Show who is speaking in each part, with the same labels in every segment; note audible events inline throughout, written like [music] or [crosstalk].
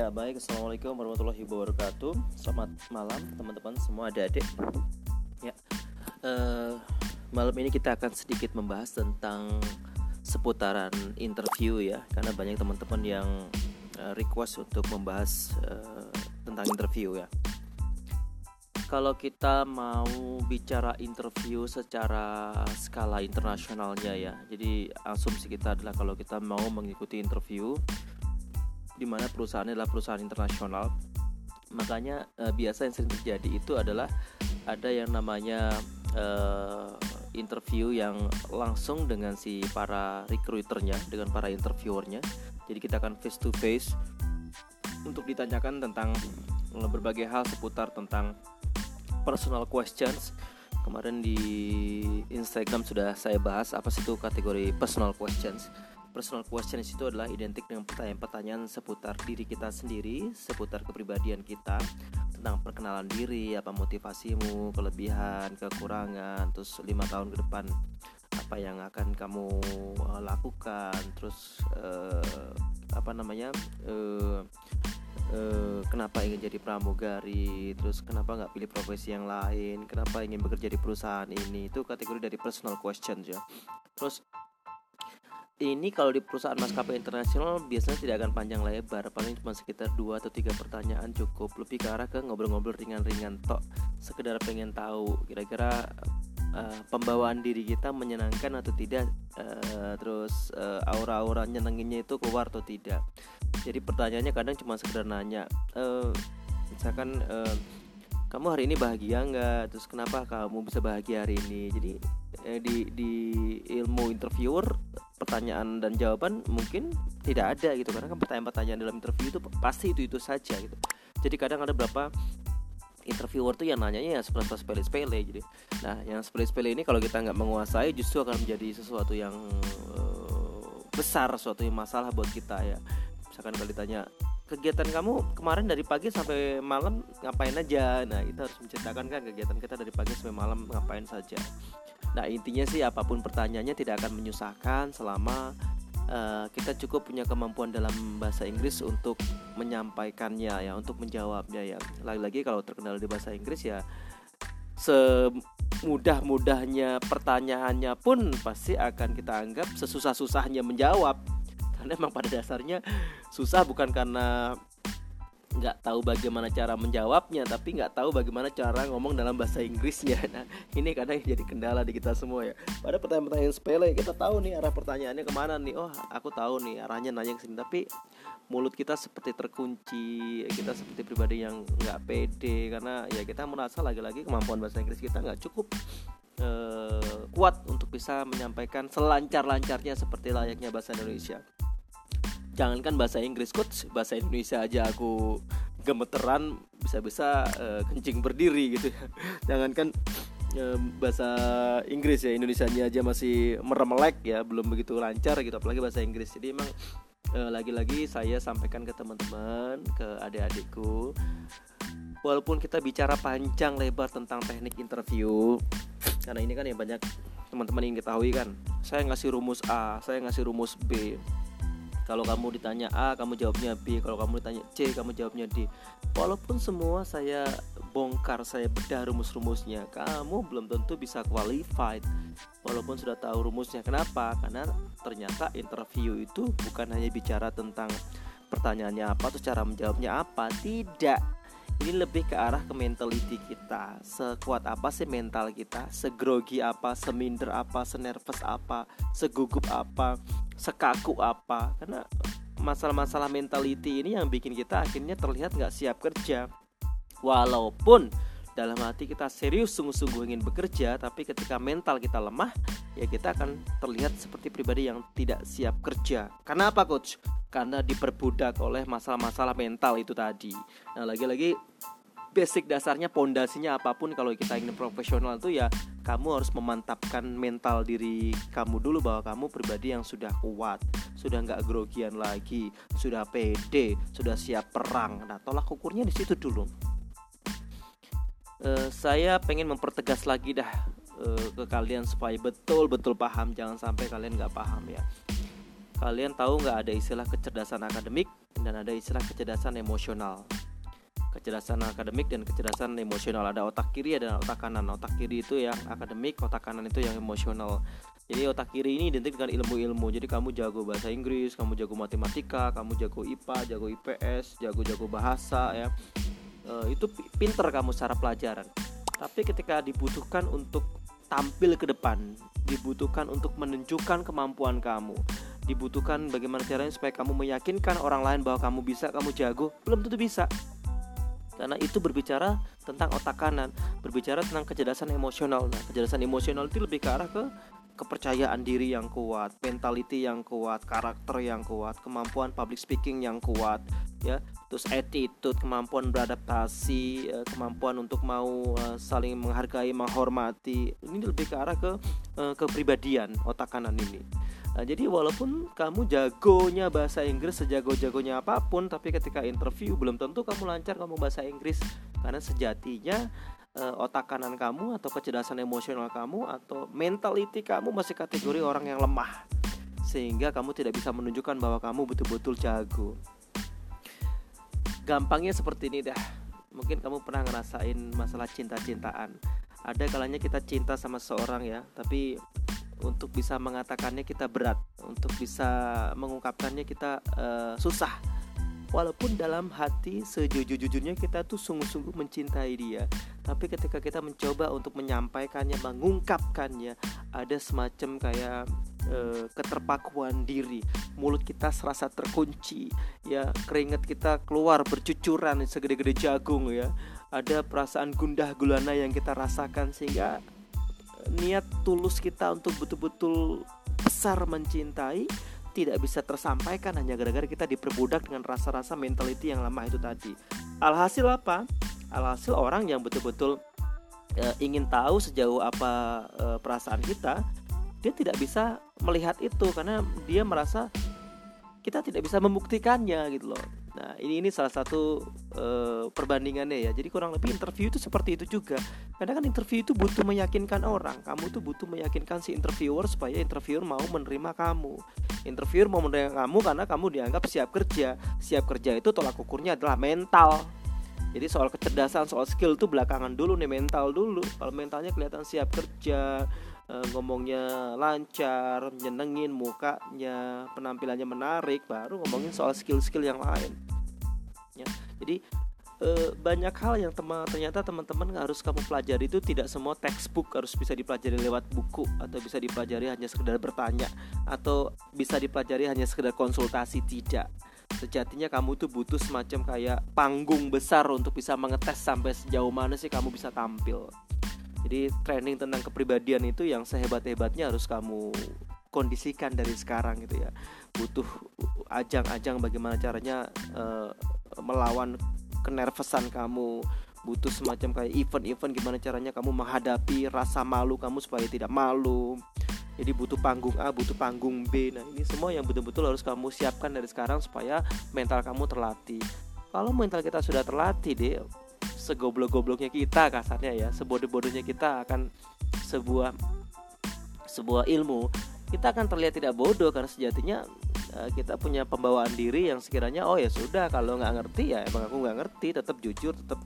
Speaker 1: Ya, baik. Assalamualaikum warahmatullahi wabarakatuh. Selamat malam, teman-teman semua adik-adik. Ya, uh, malam ini kita akan sedikit membahas tentang seputaran interview ya, karena banyak teman-teman yang uh, request untuk membahas uh, tentang interview ya. Kalau kita mau bicara interview secara skala internasionalnya ya, jadi asumsi kita adalah kalau kita mau mengikuti interview di mana perusahaannya adalah perusahaan internasional. Makanya e, biasa yang sering terjadi itu adalah ada yang namanya e, interview yang langsung dengan si para recruiternya dengan para interviewernya. Jadi kita akan face to face untuk ditanyakan tentang berbagai hal seputar tentang personal questions. Kemarin di Instagram sudah saya bahas apa sih itu kategori personal questions personal questions itu adalah identik dengan pertanyaan-pertanyaan seputar diri kita sendiri, seputar kepribadian kita, tentang perkenalan diri, apa motivasimu, kelebihan, kekurangan, terus lima tahun ke depan apa yang akan kamu uh, lakukan, terus uh, apa namanya, uh, kenapa ingin jadi pramugari, terus kenapa nggak pilih profesi yang lain, kenapa ingin bekerja di perusahaan ini, itu kategori dari personal questions ya. Terus ini kalau di perusahaan maskapai internasional biasanya tidak akan panjang lebar paling cuma sekitar dua atau tiga pertanyaan cukup. Lebih ke arah ke ngobrol-ngobrol ringan-ringan tok. Sekedar pengen tahu kira-kira uh, pembawaan diri kita menyenangkan atau tidak uh, terus uh, aura-aura nyenenginnya itu keluar atau tidak. Jadi pertanyaannya kadang cuma sekedar nanya uh, misalkan uh, kamu hari ini bahagia nggak? Terus kenapa kamu bisa bahagia hari ini? Jadi di di ilmu interviewer pertanyaan dan jawaban mungkin tidak ada gitu. Karena kan pertanyaan-pertanyaan dalam interview itu pasti itu itu saja gitu. Jadi kadang ada berapa interviewer tuh yang nanyanya ya seperti sepele-sepele jadi nah yang sepele-sepele ini kalau kita nggak menguasai justru akan menjadi sesuatu yang uh, besar sesuatu yang masalah buat kita ya. Misalkan kalau ditanya kegiatan kamu kemarin dari pagi sampai malam ngapain aja? Nah kita harus menceritakan kan kegiatan kita dari pagi sampai malam ngapain saja Nah intinya sih apa pun pertanyaannya tidak akan menyusahkan selama uh, kita cukup punya kemampuan dalam bahasa Inggris untuk menyampaikannya ya, untuk menjawabnya ya. Lagi-lagi kalau terkenal di bahasa Inggris ya semudah-mudahnya pertanyaannya pun pasti akan kita anggap sesusah-susahnya menjawab. Karena memang pada dasarnya susah bukan karena nggak tahu bagaimana cara menjawabnya tapi nggak tahu bagaimana cara ngomong dalam bahasa Inggrisnya. [laughs] Nah ini kadang jadi kendala di kita semua ya. Pada pertanyaan-pertanyaan sepele kita tahu nih arah pertanyaannya ke mana nih. Oh aku tahu nih arahnya nanya ke sini tapi mulut kita seperti terkunci kita seperti pribadi yang nggak pede karena ya kita merasa lagi-lagi kemampuan bahasa Inggris kita nggak cukup uh, kuat untuk bisa menyampaikan selancar-lancarnya seperti layaknya bahasa Indonesia jangankan bahasa Inggris coach bahasa Indonesia aja aku gemeteran bisa-bisa uh, kencing berdiri gitu ya. [laughs] Jangankan uh, bahasa Inggris ya Indonesia-nya aja masih meremelek ya belum begitu lancar gitu apalagi bahasa Inggris. Jadi emang uh, lagi-lagi saya sampaikan ke teman-teman ke adik-adikku walaupun kita bicara panjang lebar tentang teknik interview karena ini kan yang banyak teman-teman ingin ketahui kan saya ngasih rumus A saya ngasih rumus B kalau kamu ditanya A kamu jawabnya B. Kalau kamu ditanya C kamu jawabnya D. Walaupun semua saya bongkar saya bedah rumus-rumusnya kamu belum tentu bisa qualified. Walaupun sudah tahu rumusnya kenapa karena ternyata interview itu bukan hanya bicara tentang pertanyaannya apa atau cara menjawabnya apa. Tidak ini lebih ke arah ke mentality kita. Sekuat apa sih mental kita? Segrogi apa? Seminder apa? Senervous apa? Segugup apa? Sekaku apa? Karena masalah-masalah mentality ini yang bikin kita akhirnya terlihat nggak siap kerja. Walaupun dalam hati kita serius sungguh-sungguh ingin bekerja tapi ketika mental kita lemah ya kita akan terlihat seperti pribadi yang tidak siap kerja. Karena apa coach? Karena diperbudak oleh masalah-masalah mental itu tadi. Nah lagi-lagi basic dasarnya pondasinya apa pun kalau kita ingin profesional itu ya kamu harus memantapkan mental diri kamu dulu bahwa kamu pribadi yang sudah kuat sudah nggak grogian lagi sudah pede sudah siap perang. Nah tolak ukurnya di situ dulu. Uh, saya pengen mempertegas lagi dah uh, ke kalian supaya betul-betul paham. Jangan sampai kalian nggak paham ya. Kalian tahu nggak ada istilah kecerdasan akademik dan ada istilah kecerdasan emosional kecerdasan akademik dan kecerdasan emosional. Ada otak kiri ada otak kanan. Otak kiri itu yang akademik otak kanan itu yang emosional. Jadi otak kiri ini identik dengan ilmu-ilmu. Jadi kamu jago bahasa Inggris kamu jago matematika kamu jago IPA jago IPS jago-jago bahasa ya. E, itu pinter kamu secara pelajaran. Tapi ketika dibutuhkan untuk tampil ke depan dibutuhkan untuk menunjukkan kemampuan kamu dibutuhkan bagaimana caranya supaya kamu meyakinkan orang lain bahwa kamu bisa kamu jago belum tentu bisa karena itu berbicara tentang otak kanan berbicara tentang kecerdasan emosional. Nah kecerdasan emosional itu lebih ke arah ke kepercayaan diri yang kuat mentality yang kuat karakter yang kuat kemampuan public speaking yang kuat ya. Terus attitude kemampuan beradaptasi eh, kemampuan untuk mau eh, saling menghargai menghormati. Ini lebih ke arah ke eh, kepribadian otak kanan ini Nah, jadi walaupun kamu jagonya bahasa Inggris sejago-jagonya apa pun, tapi ketika interview belum tentu kamu lancar ngomong bahasa Inggris karena sejatinya e, otak kanan kamu atau kecerdasan emosional kamu atau mentality kamu masih kategori orang yang lemah sehingga kamu tidak bisa menunjukkan bahwa kamu betul-betul jago. Gampangnya seperti ini dah. Mungkin kamu pernah ngerasain masalah cinta-cintaan. Ada kalanya kita cinta sama seorang ya, tapi untuk bisa mengatakannya kita berat untuk bisa mengungkapkannya kita uh, susah. Walaupun dalam hati sejujur-jujurnya kita tuh sungguh-sungguh mencintai dia tapi ketika kita mencoba untuk menyampaikannya mengungkapkannya ada semacam kayak uh, keterpakuan diri. Mulut kita serasa terkunci ya keringat kita keluar bercucuran segede-gede jagung ya. Ada perasaan gundah gulana yang kita rasakan sehingga niat tulus kita untuk betul-betul besar mencintai tidak bisa tersampaikan hanya gara-gara kita diperbudak dengan rasa-rasa mentality yang lemah itu tadi. Alhasil apa? Alhasil orang yang betul-betul e, ingin tahu sejauh apa e, perasaan kita, dia tidak bisa melihat itu karena dia merasa kita tidak bisa membuktikannya gitu loh. Nah, ini ini salah satu uh, perbandingannya ya. Jadi kurang lebih interview itu seperti itu juga. Karena kan interview itu butuh meyakinkan orang. Kamu tuh butuh meyakinkan si interviewer supaya interviewer mau menerima kamu. Interviewer mau menerima kamu karena kamu dianggap siap kerja. Siap kerja itu tolak ukurnya adalah mental. Jadi soal kecerdasan, soal skill itu belakangan dulu nih mental dulu. Kalau mentalnya kelihatan siap kerja, Eh, ngomongnya lancar, nyenengin mukanya, penampilannya menarik, baru ngomongin soal skill-skill yang lain. Ya, jadi e, banyak hal yang teman ternyata teman-teman harus kamu pelajari. Itu tidak semua textbook harus bisa dipelajari lewat buku atau bisa dipelajari hanya sekedar bertanya atau bisa dipelajari hanya sekedar konsultasi. Tidak. Sejatinya kamu tuh butuh semacam kayak panggung besar untuk bisa mengetes sampai sejauh mana sih kamu bisa tampil. Jadi training tentang kepribadian itu yang sehebat-hebatnya harus kamu kondisikan dari sekarang gitu ya. Butuh ajang-ajang bagaimana caranya uh, melawan kenervesan kamu, butuh semacam kayak event-event gimana caranya kamu menghadapi rasa malu kamu supaya tidak malu. Jadi butuh panggung A, butuh panggung B. Nah, ini semua yang betul-betul harus kamu siapkan dari sekarang supaya mental kamu terlatih. Kalau mental kita sudah terlatih deh, segoblok-gobloknya kita kasarnya ya sebodoh-bodohnya kita akan sebuah sebuah ilmu kita akan terlihat tidak bodoh karena sejatinya kita punya pembawaan diri yang sekiranya oh ya sudah kalau nggak ngerti ya emang aku nggak ngerti tetap jujur tetap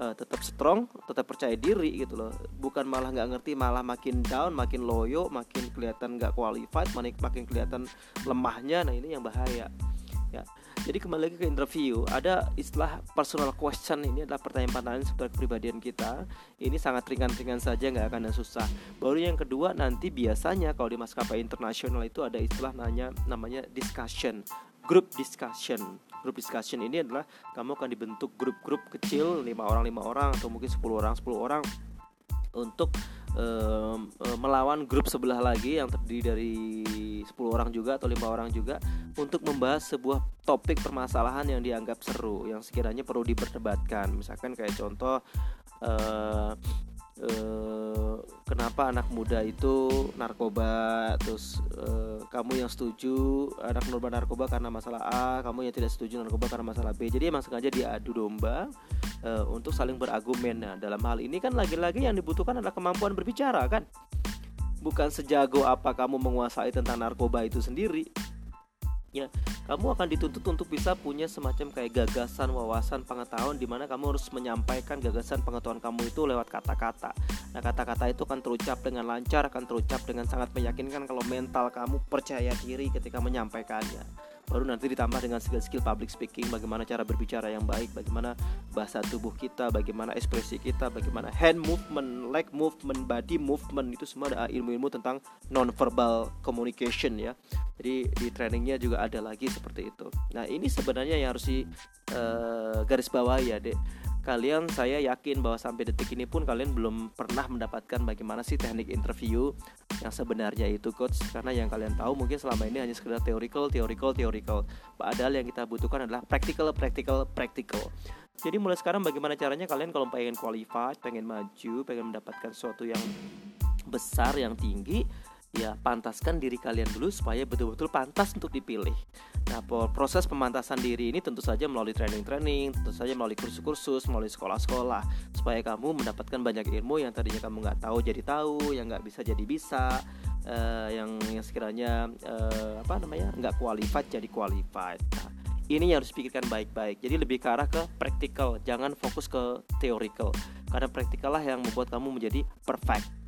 Speaker 1: uh, tetap strong tetap percaya diri gitu loh. Bukan malah nggak ngerti malah makin down makin loyo makin kelihatan nggak qualified makin makin kelihatan lemahnya nah ini yang bahaya ya jadi kembali lagi ke interview, ada istilah personal question ini adalah pertanyaan-pertanyaan seputar kepribadian kita. Ini sangat ringan-ringan saja, nggak akan susah. Baru yang kedua nanti biasanya kalau di maskapai internasional itu ada istilah namanya namanya discussion, group discussion. Group discussion ini adalah kamu akan dibentuk grup-grup kecil lima orang lima orang atau mungkin 10 orang 10 orang untuk um, melawan grup sebelah lagi yang terdiri dari 10 orang juga atau lima orang juga untuk membahas sebuah topik permasalahan yang dianggap seru yang sekiranya perlu diperdebatkan. Misalkan kayak contoh uh, uh, kenapa anak muda itu narkoba? Terus uh, kamu yang setuju anak muda narkoba karena masalah A kamu yang tidak setuju narkoba karena masalah B. Jadi emang sengaja diadu domba uh, untuk saling berargumen. Nah dalam hal ini kan lagi-lagi yang dibutuhkan adalah kemampuan berbicara kan? Bukan sejago apa kamu menguasai tentang narkoba itu sendiri kamu akan dituntut untuk bisa punya semacam kayak gagasan wawasan pengetahuan di mana kamu harus menyampaikan gagasan pengetahuan kamu itu lewat kata-kata. Nah kata-kata itu akan terucap dengan lancar akan terucap dengan sangat meyakinkan kalau mental kamu percaya diri ketika menyampaikannya baru nanti ditambah dengan skill skill public speaking bagaimana cara berbicara yang baik bagaimana bahasa tubuh kita bagaimana ekspresi kita bagaimana hand movement leg movement body movement itu semua ada ilmu-ilmu tentang non verbal communication ya. Jadi di trainingnya juga ada lagi seperti itu. Nah ini sebenarnya yang harus di uh, garis bawah ya dek kalian saya yakin bahwa sampai detik ini pun kalian belum pernah mendapatkan bagaimana sih teknik interview yang sebenarnya itu coach. Karena yang kalian tahu mungkin selama ini hanya sekedar theoretical theoretical theoretical. Padahal yang kita butuhkan adalah practical practical practical. Jadi mulai sekarang bagaimana caranya kalian kalau pengen qualified pengen maju pengen mendapatkan sesuatu yang besar yang tinggi ya pantaskan diri kalian dulu supaya betul-betul pantas untuk dipilih. Nah, proses pemantasan diri ini tentu saja melalui training-training, tentu saja melalui kursus-kursus, melalui sekolah-sekolah, supaya kamu mendapatkan banyak ilmu yang tadinya kamu nggak tahu jadi tahu, yang nggak bisa jadi bisa, uh, yang yang sekiranya uh, apa namanya nggak qualified jadi qualified. Nah, ini yang harus pikirkan baik-baik. Jadi lebih ke arah ke practical, jangan fokus ke theoretical. Karena practical lah yang membuat kamu menjadi perfect